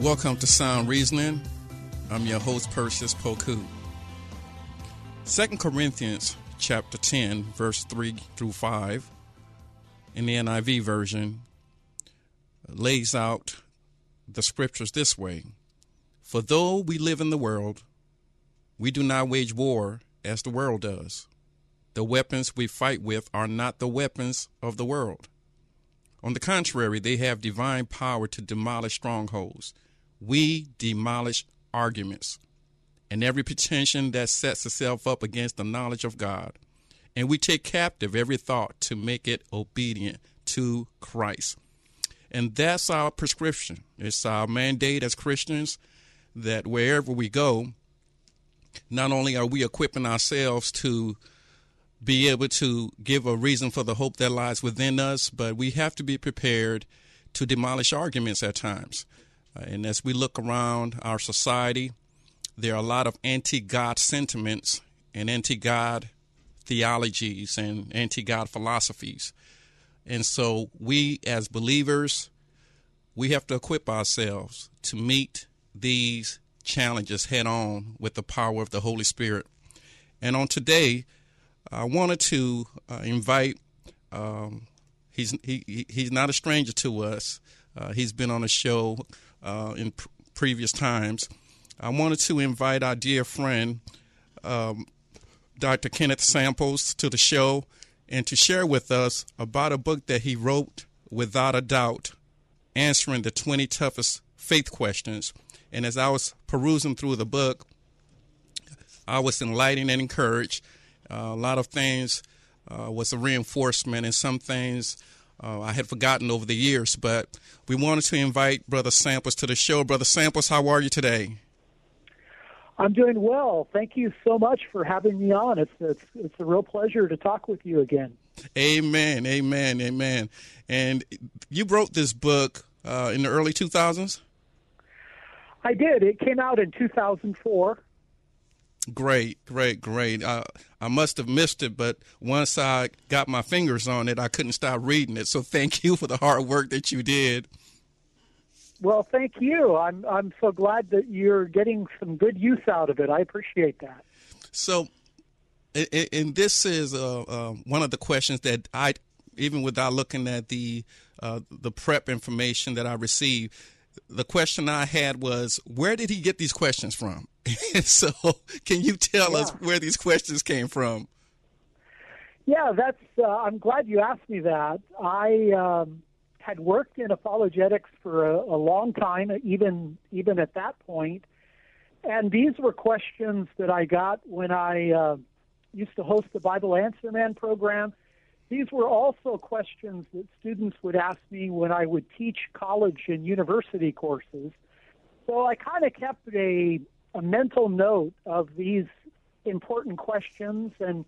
Welcome to Sound Reasoning. I'm your host, Perseus Poku. 2 Corinthians chapter 10, verse 3 through 5 in the NIV version lays out the scriptures this way For though we live in the world, we do not wage war as the world does. The weapons we fight with are not the weapons of the world. On the contrary, they have divine power to demolish strongholds we demolish arguments and every pretension that sets itself up against the knowledge of God. And we take captive every thought to make it obedient to Christ. And that's our prescription. It's our mandate as Christians that wherever we go, not only are we equipping ourselves to be able to give a reason for the hope that lies within us, but we have to be prepared to demolish arguments at times. Uh, and as we look around our society, there are a lot of anti God sentiments and anti God theologies and anti God philosophies. And so we as believers, we have to equip ourselves to meet these challenges head on with the power of the Holy Spirit. And on today, I wanted to uh, invite. Um, he's he, he's not a stranger to us. Uh, he's been on a show uh, in pr- previous times. I wanted to invite our dear friend, um, Dr. Kenneth Samples, to the show and to share with us about a book that he wrote, without a doubt, answering the 20 toughest faith questions. And as I was perusing through the book, I was enlightened and encouraged. Uh, a lot of things uh, was a reinforcement, and some things uh, I had forgotten over the years, but we wanted to invite Brother Samples to the show. Brother Samples, how are you today? I'm doing well. Thank you so much for having me on. It's it's, it's a real pleasure to talk with you again. Amen, amen, amen. And you wrote this book uh, in the early 2000s. I did. It came out in 2004. Great, great, great. I, I must have missed it, but once I got my fingers on it, I couldn't stop reading it. So thank you for the hard work that you did. Well, thank you. I'm I'm so glad that you're getting some good use out of it. I appreciate that. So, and this is uh, uh, one of the questions that I, even without looking at the uh, the prep information that I received, the question I had was, where did he get these questions from? So, can you tell yeah. us where these questions came from? Yeah, that's. Uh, I'm glad you asked me that. I um, had worked in apologetics for a, a long time, even even at that point. and these were questions that I got when I uh, used to host the Bible Answer Man program. These were also questions that students would ask me when I would teach college and university courses. So I kind of kept a a mental note of these important questions, and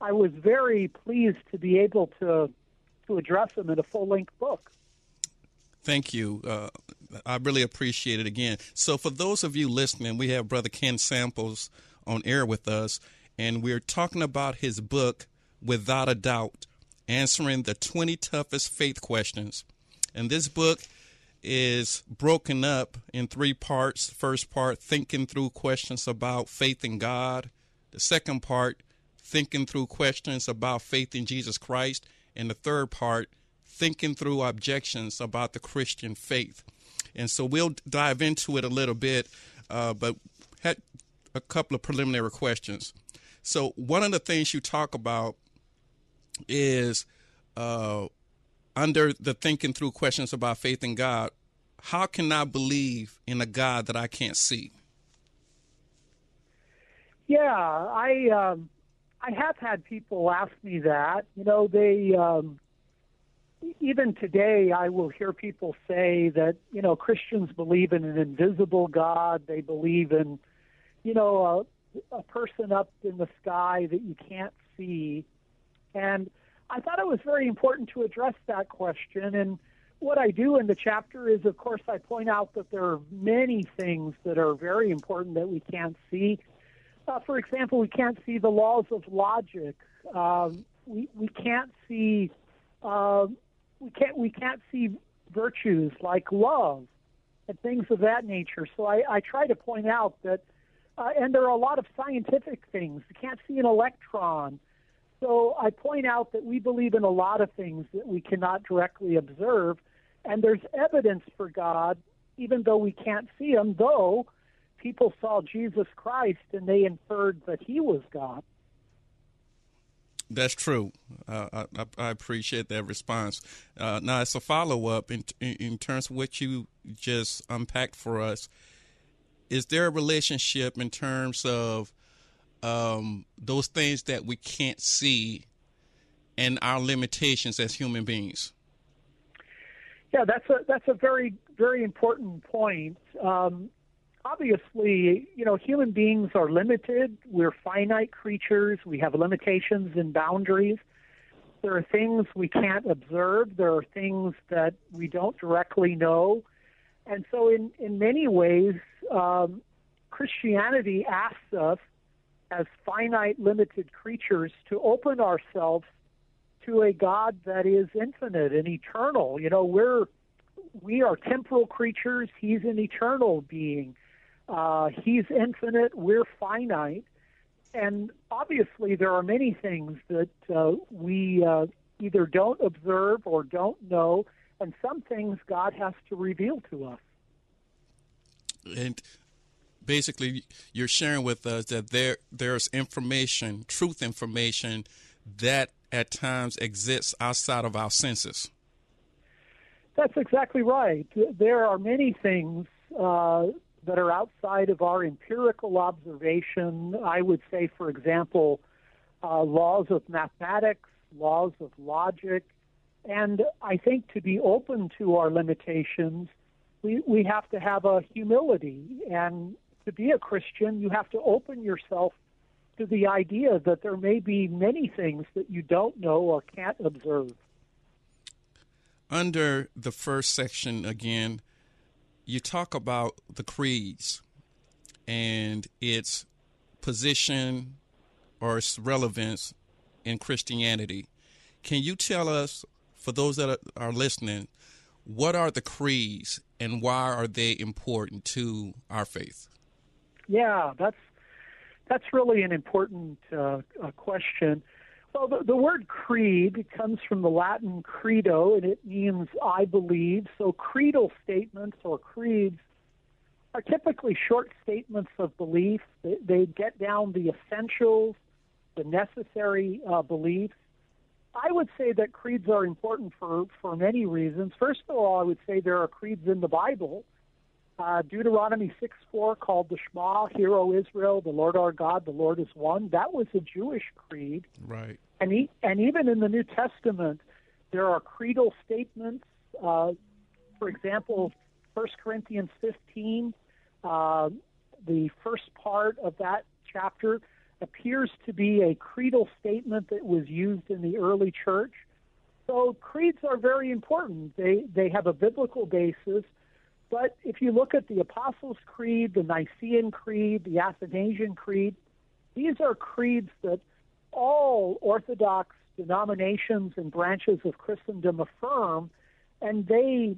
I was very pleased to be able to to address them in a full length book. Thank you. Uh, I really appreciate it again. So, for those of you listening, we have Brother Ken Samples on air with us, and we're talking about his book, Without a Doubt Answering the 20 Toughest Faith Questions. And this book is broken up in three parts. First part, thinking through questions about faith in God. The second part, thinking through questions about faith in Jesus Christ. And the third part, thinking through objections about the Christian faith. And so we'll dive into it a little bit, uh, but had a couple of preliminary questions. So one of the things you talk about is uh, under the thinking through questions about faith in God, how can I believe in a God that I can't see? Yeah, I um, I have had people ask me that. You know, they um, even today, I will hear people say that you know Christians believe in an invisible God. They believe in, you know, a, a person up in the sky that you can't see. And I thought it was very important to address that question. And what I do in the chapter is, of course, I point out that there are many things that are very important that we can't see. Uh, for example, we can't see the laws of logic. Um, we we can't see uh, we can't we can't see virtues like love and things of that nature. So I, I try to point out that, uh, and there are a lot of scientific things. You can't see an electron. So I point out that we believe in a lot of things that we cannot directly observe, and there's evidence for God, even though we can't see Him. Though people saw Jesus Christ and they inferred that He was God. That's true. Uh, I, I, appreciate that response. Uh, now, as a follow up, in, in, in terms of what you just unpacked for us, is there a relationship in terms of um, those things that we can't see and our limitations as human beings? Yeah, that's a that's a very very important point. Um, obviously, you know, human beings are limited. We're finite creatures. We have limitations and boundaries. There are things we can't observe. There are things that we don't directly know. And so, in, in many ways, um, Christianity asks us as finite, limited creatures to open ourselves to a God that is infinite and eternal. You know, we're we are temporal creatures. He's an eternal being. Uh, he's infinite, we're finite. And obviously, there are many things that uh, we uh, either don't observe or don't know, and some things God has to reveal to us. And basically, you're sharing with us that there there's information, truth information, that at times exists outside of our senses. That's exactly right. There are many things uh, that are outside of our empirical observation. I would say, for example, uh, laws of mathematics, laws of logic, and I think to be open to our limitations, we, we have to have a humility. And to be a Christian, you have to open yourself to the idea that there may be many things that you don't know or can't observe. Under the first section, again, you talk about the creeds and its position or its relevance in Christianity. Can you tell us, for those that are, listening, what are the creeds and why are they important to our faith? Yeah, that's that's really an important uh, question. Well, the, the word creed comes from the Latin credo, and it means I believe. So, creedal statements or creeds are typically short statements of belief. They, they get down the essentials, the necessary uh, beliefs. I would say that creeds are important for, for many reasons. First of all, I would say there are creeds in the Bible. Uh, Deuteronomy 6 4 called the Shema, Hear, O Israel, the Lord our God, the Lord is one. That was a Jewish creed. Right. And, he, and even in the New Testament, there are creedal statements. Uh, for example, 1 Corinthians 15, uh, the first part of that chapter appears to be a creedal statement that was used in the early church. So creeds are very important. They they have a biblical basis, but if you look at the Apostles' Creed, the Nicene Creed, the Athanasian Creed, these are creeds that all Orthodox denominations and branches of Christendom affirm, and they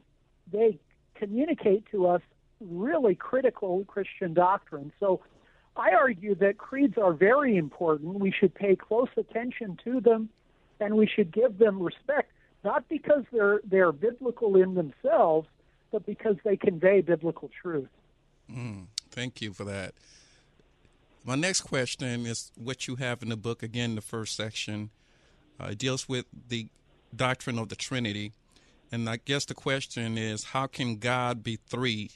they communicate to us really critical Christian doctrine. So I argue that creeds are very important. We should pay close attention to them and we should give them respect, not because they're they're biblical in themselves, but because they convey biblical truth. Mm, thank you for that. My next question is what you have in the book. Again, the first section uh, deals with the doctrine of the Trinity. And I guess the question is how can God be three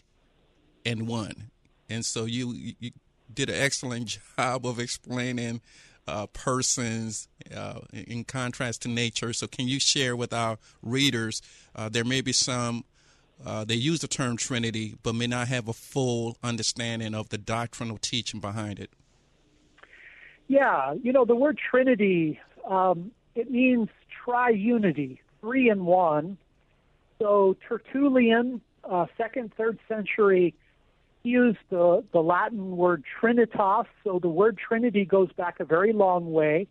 and one? And so you, you did an excellent job of explaining uh, persons uh, in contrast to nature. So, can you share with our readers? Uh, there may be some. Uh, they use the term Trinity, but may not have a full understanding of the doctrinal teaching behind it. Yeah, you know, the word Trinity, um, it means triunity, three in one. So Tertullian, uh, second, third century, used the, the Latin word trinitas. So the word Trinity goes back a very long way.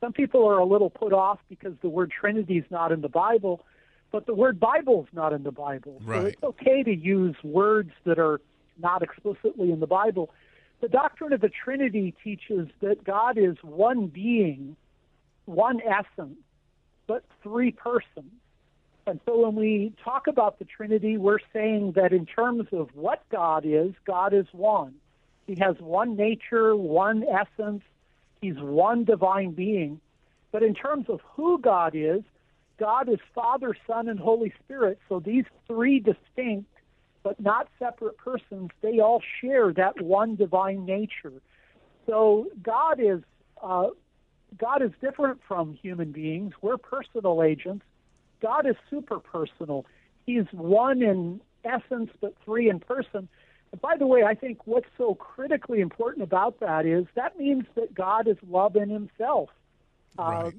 Some people are a little put off because the word Trinity is not in the Bible, but the word Bible is not in the Bible. Right. So it's okay to use words that are not explicitly in the Bible. The doctrine of the Trinity teaches that God is one being, one essence, but three persons. And so when we talk about the Trinity, we're saying that in terms of what God is, God is one. He has one nature, one essence, He's one divine being. But in terms of who God is, God is Father, Son, and Holy Spirit. So these three distinct but not separate persons, they all share that one divine nature. So God is uh, God is different from human beings. We're personal agents. God is super personal. He's one in essence, but three in person. And by the way, I think what's so critically important about that is that means that God is love in himself. Uh, right. Uh,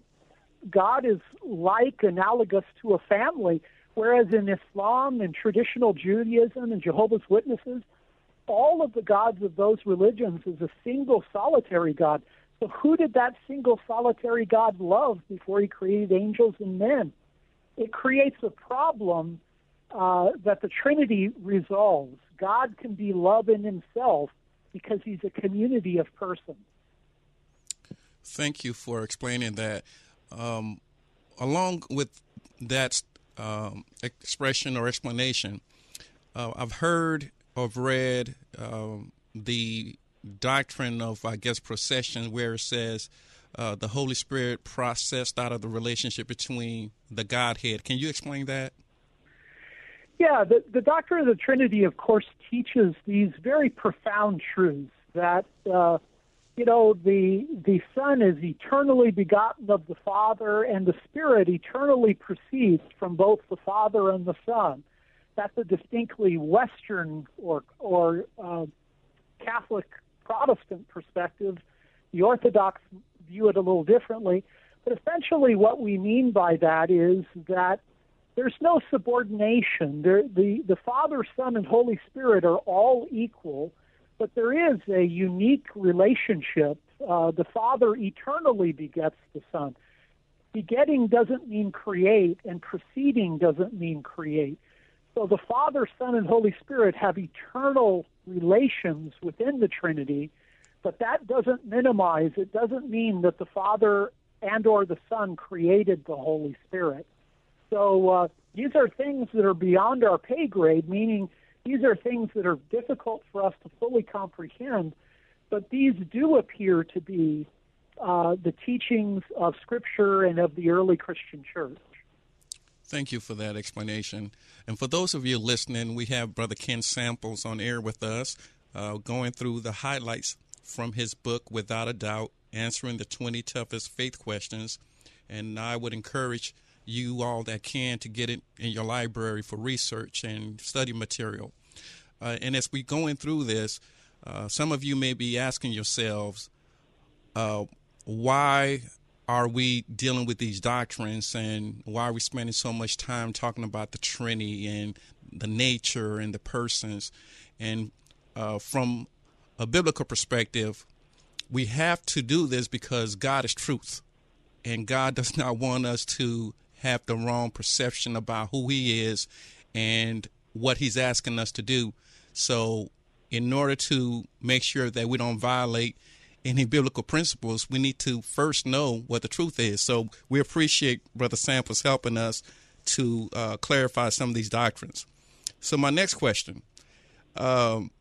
God is like, analogous to a family, whereas in Islam and traditional Judaism and Jehovah's Witnesses, all of the gods of those religions is a single solitary God. So who did that single solitary God love before he created angels and men? It creates a problem uh, that the Trinity resolves. God can be love in himself because he's a community of persons. Thank you for explaining that. Um, along with that um, expression or explanation, uh, I've heard or read um, the doctrine of, I guess, procession, where it says uh, the Holy Spirit processed out of the relationship between the Godhead. Can you explain that? Yeah, the, the doctrine of the Trinity, of course, teaches these very profound truths that, uh, you know, the, the Son is eternally begotten of the Father, and the Spirit eternally proceeds from both the Father and the Son. That's a distinctly Western or, or uh, Catholic Protestant perspective. The Orthodox view it a little differently. But essentially, what we mean by that is that there's no subordination. There, the, the Father, Son, and Holy Spirit are all equal, but there is a unique relationship. Uh, the Father eternally begets the Son. Begetting doesn't mean create, and proceeding doesn't mean create. So the Father, Son, and Holy Spirit have eternal relations within the Trinity, but that doesn't minimize, it doesn't mean that the Father and or the Son created the Holy Spirit. So uh, these are things that are beyond our pay grade, meaning these are things that are difficult for us to fully comprehend, but these do appear to be uh, the teachings of Scripture and of the early Christian church. Thank you for that explanation. And for those of you listening, we have Brother Ken Samples on air with us, uh, going through the highlights from his book, Without a Doubt, answering the 20 toughest faith questions. And I would encourage you all that can to get it in your library for research and study material. Uh, and as we're going through this, uh, some of you may be asking yourselves, uh, why are we dealing with these doctrines and why are we spending so much time talking about the Trinity and the nature and the persons? And uh, from a biblical perspective, we have to do this because God is truth. And God does not want us to have the wrong perception about who He is and what He's asking us to do. So, in order to make sure that we don't violate any biblical principles, we need to first know what the truth is. So we appreciate Brother Samples helping us to uh, clarify some of these doctrines. So my next question: um,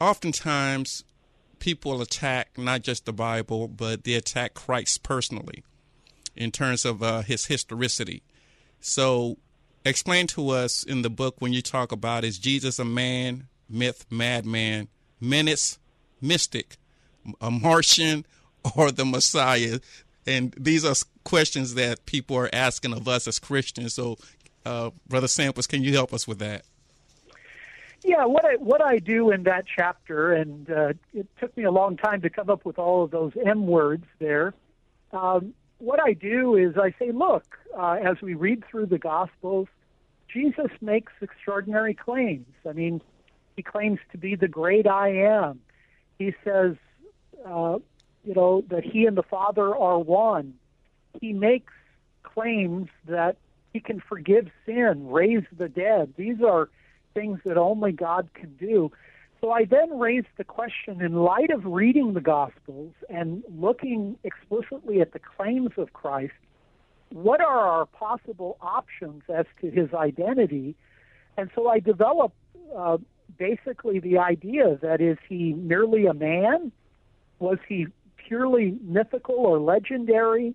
Oftentimes, people attack not just the Bible, but they attack Christ personally in terms of uh, his historicity. So, explain to us in the book when you talk about is Jesus a man, myth, madman, menace, mystic, a Martian or the Messiah? And these are questions that people are asking of us as Christians. So, uh, Brother Samples, can you help us with that? Yeah, what I what I do in that chapter, and uh, it took me a long time to come up with all of those M words there. Um, what I do is I say, look, uh, as we read through the Gospels, Jesus makes extraordinary claims. I mean, he claims to be the great I am. He says, uh, you know, that he and the Father are one. He makes claims that he can forgive sin, raise the dead. These are things that only God can do. So I then raised the question in light of reading the Gospels and looking explicitly at the claims of Christ, what are our possible options as to his identity? And so I developed uh, basically the idea that is he merely a man? Was he purely mythical or legendary?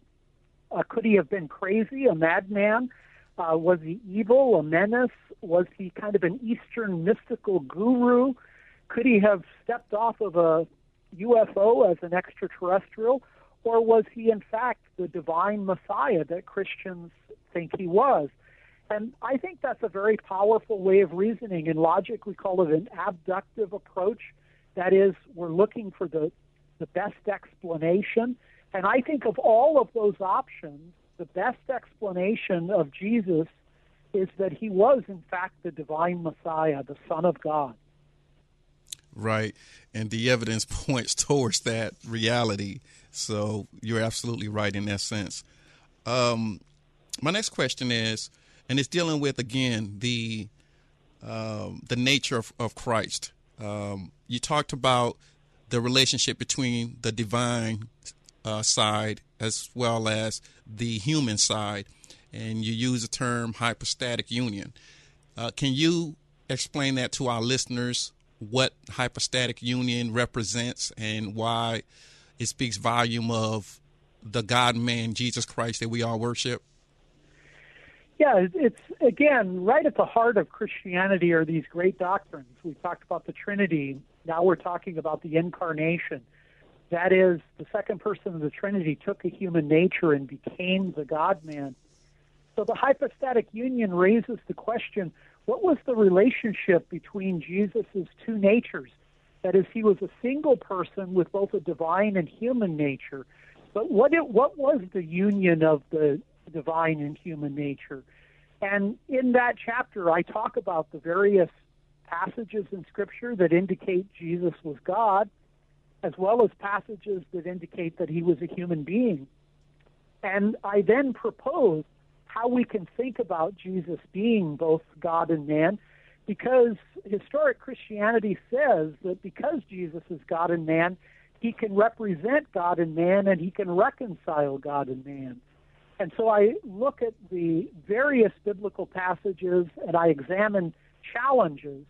Uh, could he have been crazy, a madman? Uh, was he evil, a menace? Was he kind of an Eastern mystical guru? Could he have stepped off of a UFO as an extraterrestrial? Or was he, in fact, the divine Messiah that Christians think he was? And I think that's a very powerful way of reasoning. In logic, we call it an abductive approach. That is, we're looking for the, the best explanation. And I think of all of those options, the best explanation of Jesus is that he was, in fact, the divine Messiah, the Son of God. Right. And the evidence points towards that reality. So you're absolutely right in that sense. Um, my next question is, and it's dealing with again the um, the nature of, of Christ. Um, you talked about the relationship between the divine uh, side as well as the human side, and you use the term hypostatic union. Uh, can you explain that to our listeners? What hypostatic union represents and why it speaks volume of the God Man Jesus Christ that we all worship? Yeah, it's again right at the heart of Christianity are these great doctrines. We talked about the Trinity. Now we're talking about the incarnation. That is, the second person of the Trinity took a human nature and became the God man. So the hypostatic union raises the question what was the relationship between Jesus' two natures? That is, he was a single person with both a divine and human nature. But what, it, what was the union of the divine and human nature? And in that chapter, I talk about the various passages in Scripture that indicate Jesus was God as well as passages that indicate that he was a human being. And I then propose how we can think about Jesus being both God and man, because historic Christianity says that because Jesus is God and man, he can represent God and man and he can reconcile God and man. And so I look at the various biblical passages and I examine challenges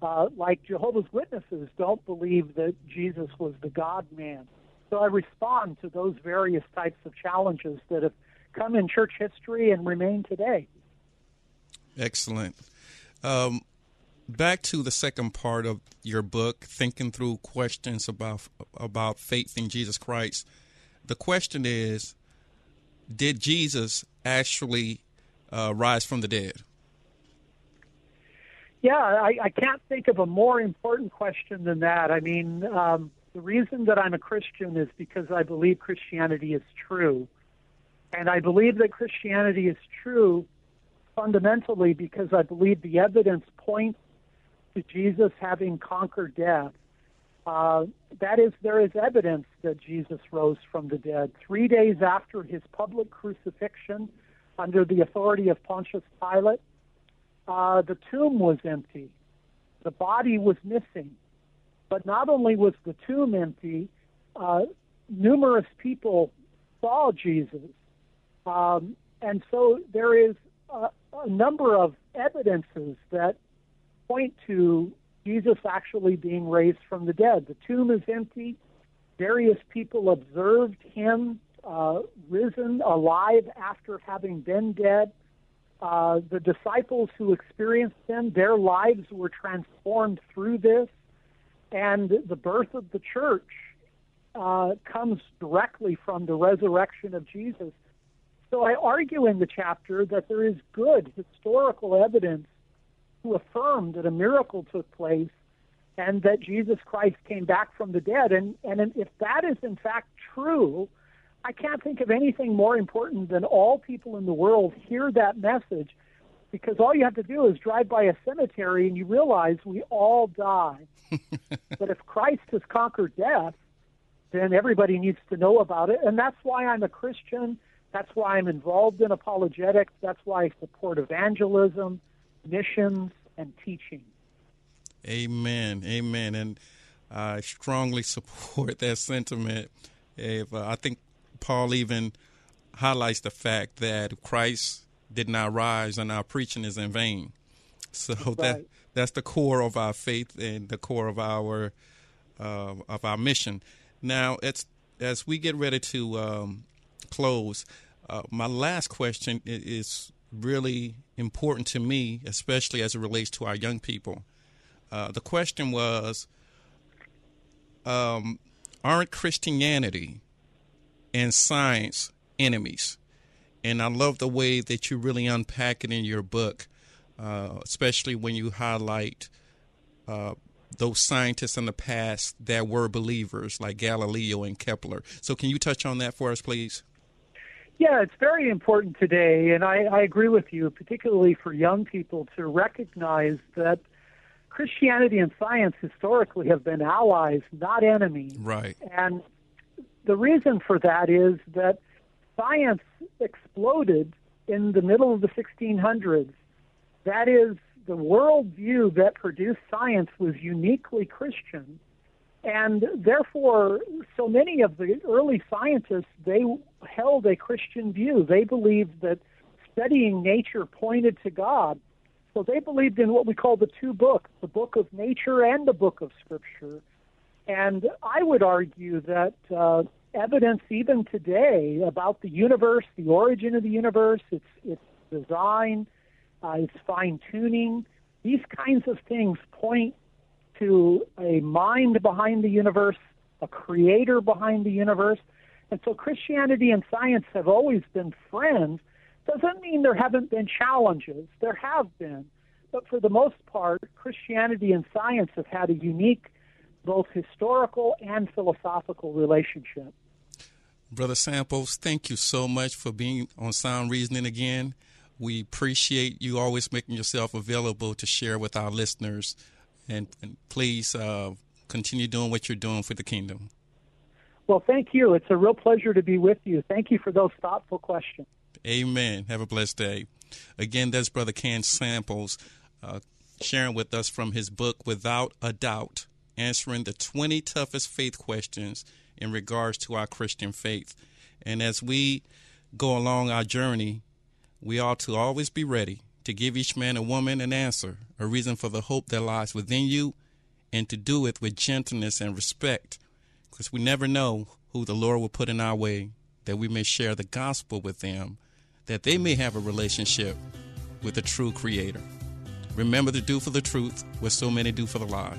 uh, like Jehovah's Witnesses don't believe that Jesus was the God man. So I respond to those various types of challenges that have come in church history and remain today. Excellent. Um, back to the second part of your book, thinking through questions about about faith in Jesus Christ. The question is, did Jesus actually uh, rise from the dead? Yeah, I, I can't think of a more important question than that. I mean, um, the reason that I'm a Christian is because I believe Christianity is true. And I believe that Christianity is true fundamentally because I believe the evidence points to Jesus having conquered death. Uh, that is, there is evidence that Jesus rose from the dead. Three days after his public crucifixion, under the authority of Pontius Pilate, uh, the tomb was empty. The body was missing. But not only was the tomb empty, uh, numerous people saw Jesus. Um, and so there is a, a number of evidences that point to Jesus actually being raised from the dead. The tomb is empty. Various people observed him uh, risen alive after having been dead. Uh, the disciples who experienced him, their lives were transformed through this, and the birth of the church uh, comes directly from the resurrection of Jesus. So I argue in the chapter that there is good historical evidence to affirm that a miracle took place and that Jesus Christ came back from the dead. And, and if that is in fact true, I can't think of anything more important than all people in the world hear that message because all you have to do is drive by a cemetery and you realize we all die. but if Christ has conquered death, then everybody needs to know about it. And that's why I'm a Christian. That's why I'm involved in apologetics. That's why I support evangelism, missions, and teaching. Amen. Amen. And I strongly support that sentiment. If, uh, I think Paul even highlights the fact that Christ did not rise and our preaching is in vain. So right. that that's the core of our faith and the core of our uh, of our mission. Now, it's, as we get ready to um, close, uh, my last question is really important to me, especially as it relates to our young people. Uh, the question was um, Aren't Christianity and science enemies? And I love the way that you really unpack it in your book, uh, especially when you highlight uh, those scientists in the past that were believers, like Galileo and Kepler. So, can you touch on that for us, please? Yeah, it's very important today, and I, I agree with you, particularly for young people, to recognize that Christianity and science historically have been allies, not enemies. Right. And the reason for that is that science exploded in the middle of the 1600s. That is, the worldview that produced science was uniquely Christian. And therefore, so many of the early scientists, they held a Christian view. They believed that studying nature pointed to God. So they believed in what we call the two books, the book of nature and the book of Scripture. And I would argue that uh, evidence even today about the universe, the origin of the universe, its, its design, uh, its fine tuning, these kinds of things point to a mind behind the universe, a creator behind the universe. And so Christianity and science have always been friends. Doesn't mean there haven't been challenges. There have been. But for the most part, Christianity and science have had a unique, both historical and philosophical relationship. Brother Samples, thank you so much for being on Sound Reasoning again. We appreciate you always making yourself available to share with our listeners. And, and please uh, continue doing what you're doing for the kingdom. Well, thank you. It's a real pleasure to be with you. Thank you for those thoughtful questions. Amen. Have a blessed day. Again, that's Brother Ken Samples uh, sharing with us from his book, Without a Doubt, answering the 20 toughest faith questions in regards to our Christian faith. And as we go along our journey, we ought to always be ready to give each man and woman an answer, a reason for the hope that lies within you, and to do it with gentleness and respect, because we never know who the Lord will put in our way, that we may share the gospel with them, that they may have a relationship with the true Creator. Remember to do for the truth what so many do for the lie.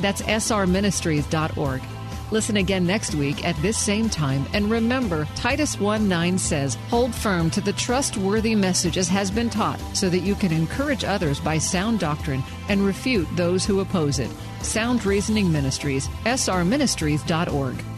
That's srministries.org. Listen again next week at this same time. And remember, Titus 1 9 says, Hold firm to the trustworthy message as has been taught, so that you can encourage others by sound doctrine and refute those who oppose it. Sound Reasoning Ministries, srministries.org.